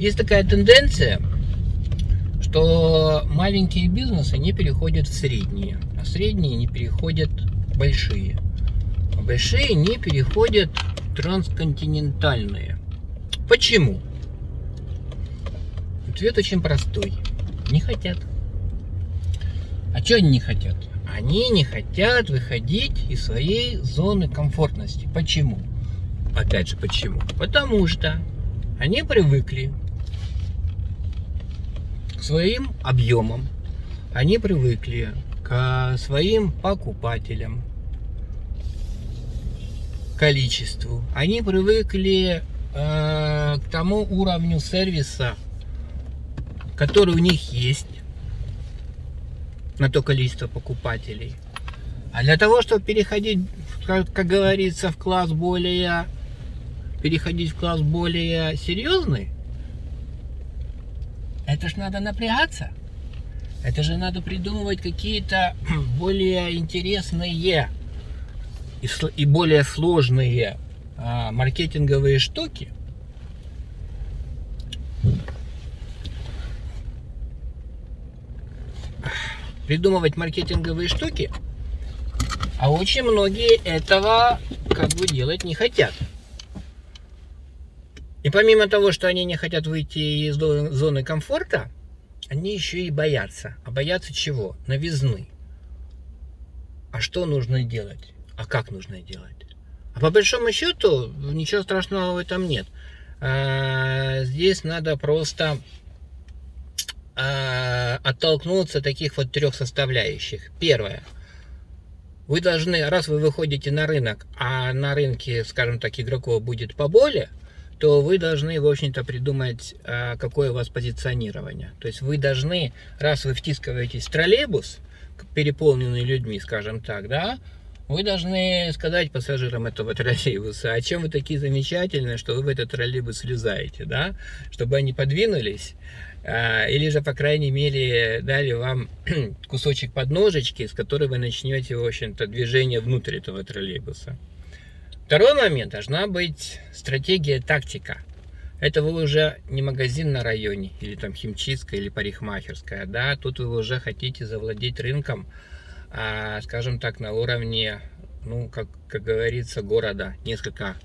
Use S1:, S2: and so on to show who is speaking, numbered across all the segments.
S1: Есть такая тенденция, что маленькие бизнесы не переходят в средние, а средние не переходят в большие. А большие не переходят в трансконтинентальные. Почему? Ответ очень простой. Не хотят. А что они не хотят? Они не хотят выходить из своей зоны комфортности. Почему? Опять же, почему? Потому что они привыкли своим объемам, они привыкли к своим покупателям, количеству, они привыкли э, к тому уровню сервиса, который у них есть на то количество покупателей. А для того, чтобы переходить, как, как говорится, в класс более, переходить в класс более серьезный, это ж надо напрягаться. Это же надо придумывать какие-то более интересные и, и более сложные а, маркетинговые штуки. Придумывать маркетинговые штуки, а очень многие этого как бы делать не хотят. И помимо того, что они не хотят выйти из зоны комфорта, они еще и боятся. А боятся чего? Новизны. А что нужно делать? А как нужно делать? А по большому счету ничего страшного в этом нет. А, здесь надо просто а, оттолкнуться от таких вот трех составляющих. Первое. Вы должны, раз вы выходите на рынок, а на рынке, скажем так, игроков будет поболее, то вы должны, в общем-то, придумать, а, какое у вас позиционирование. То есть вы должны, раз вы втискиваетесь в троллейбус, переполненный людьми, скажем так, да, вы должны сказать пассажирам этого троллейбуса, а чем вы такие замечательные, что вы в этот троллейбус слезаете, да, чтобы они подвинулись, а, или же, по крайней мере, дали вам кусочек подножечки, с которой вы начнете, в общем-то, движение внутрь этого троллейбуса. Второй момент, должна быть стратегия, тактика. Это вы уже не магазин на районе, или там химчистка, или парикмахерская, да, тут вы уже хотите завладеть рынком, а, скажем так, на уровне, ну, как, как говорится, города, несколько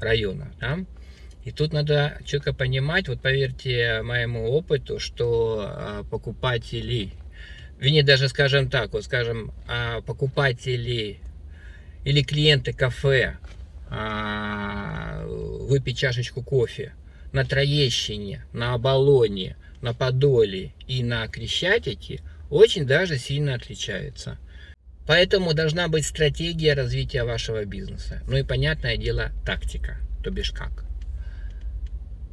S1: районов, да. И тут надо четко понимать, вот поверьте моему опыту, что а, покупатели, вернее даже скажем так, вот скажем, а, покупатели или клиенты кафе, выпить чашечку кофе на Троещине, на Оболоне, на Подоле и на Крещатике очень даже сильно отличаются. Поэтому должна быть стратегия развития вашего бизнеса. Ну и понятное дело тактика, то бишь как.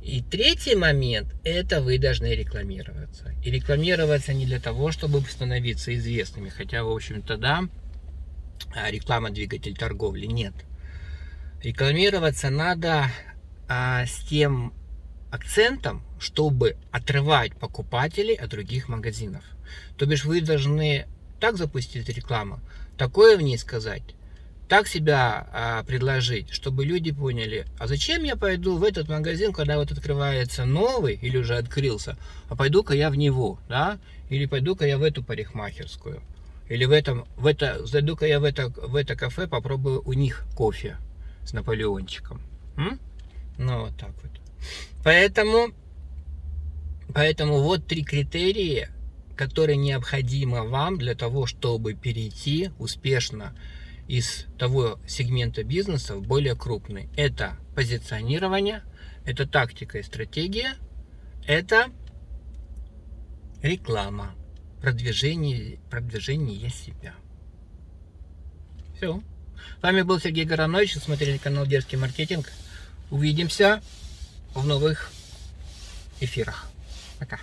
S1: И третий момент, это вы должны рекламироваться. И рекламироваться не для того, чтобы становиться известными, хотя, в общем-то, да, реклама двигатель торговли, нет – Рекламироваться надо а, с тем акцентом, чтобы отрывать покупателей от других магазинов. То бишь вы должны так запустить рекламу, такое в ней сказать, так себя а, предложить, чтобы люди поняли, а зачем я пойду в этот магазин, когда вот открывается новый или уже открылся, а пойду-ка я в него, да, или пойду-ка я в эту парикмахерскую, или в этом, в это, зайду-ка я в это, в это кафе, попробую у них кофе с Наполеончиком. М? Ну, вот так вот. Поэтому, поэтому вот три критерия, которые необходимы вам для того, чтобы перейти успешно из того сегмента бизнеса в более крупный. Это позиционирование, это тактика и стратегия, это реклама, продвижение, продвижение себя. Все. С вами был Сергей Горонович, смотрели канал Дерзкий маркетинг. Увидимся в новых эфирах. Пока.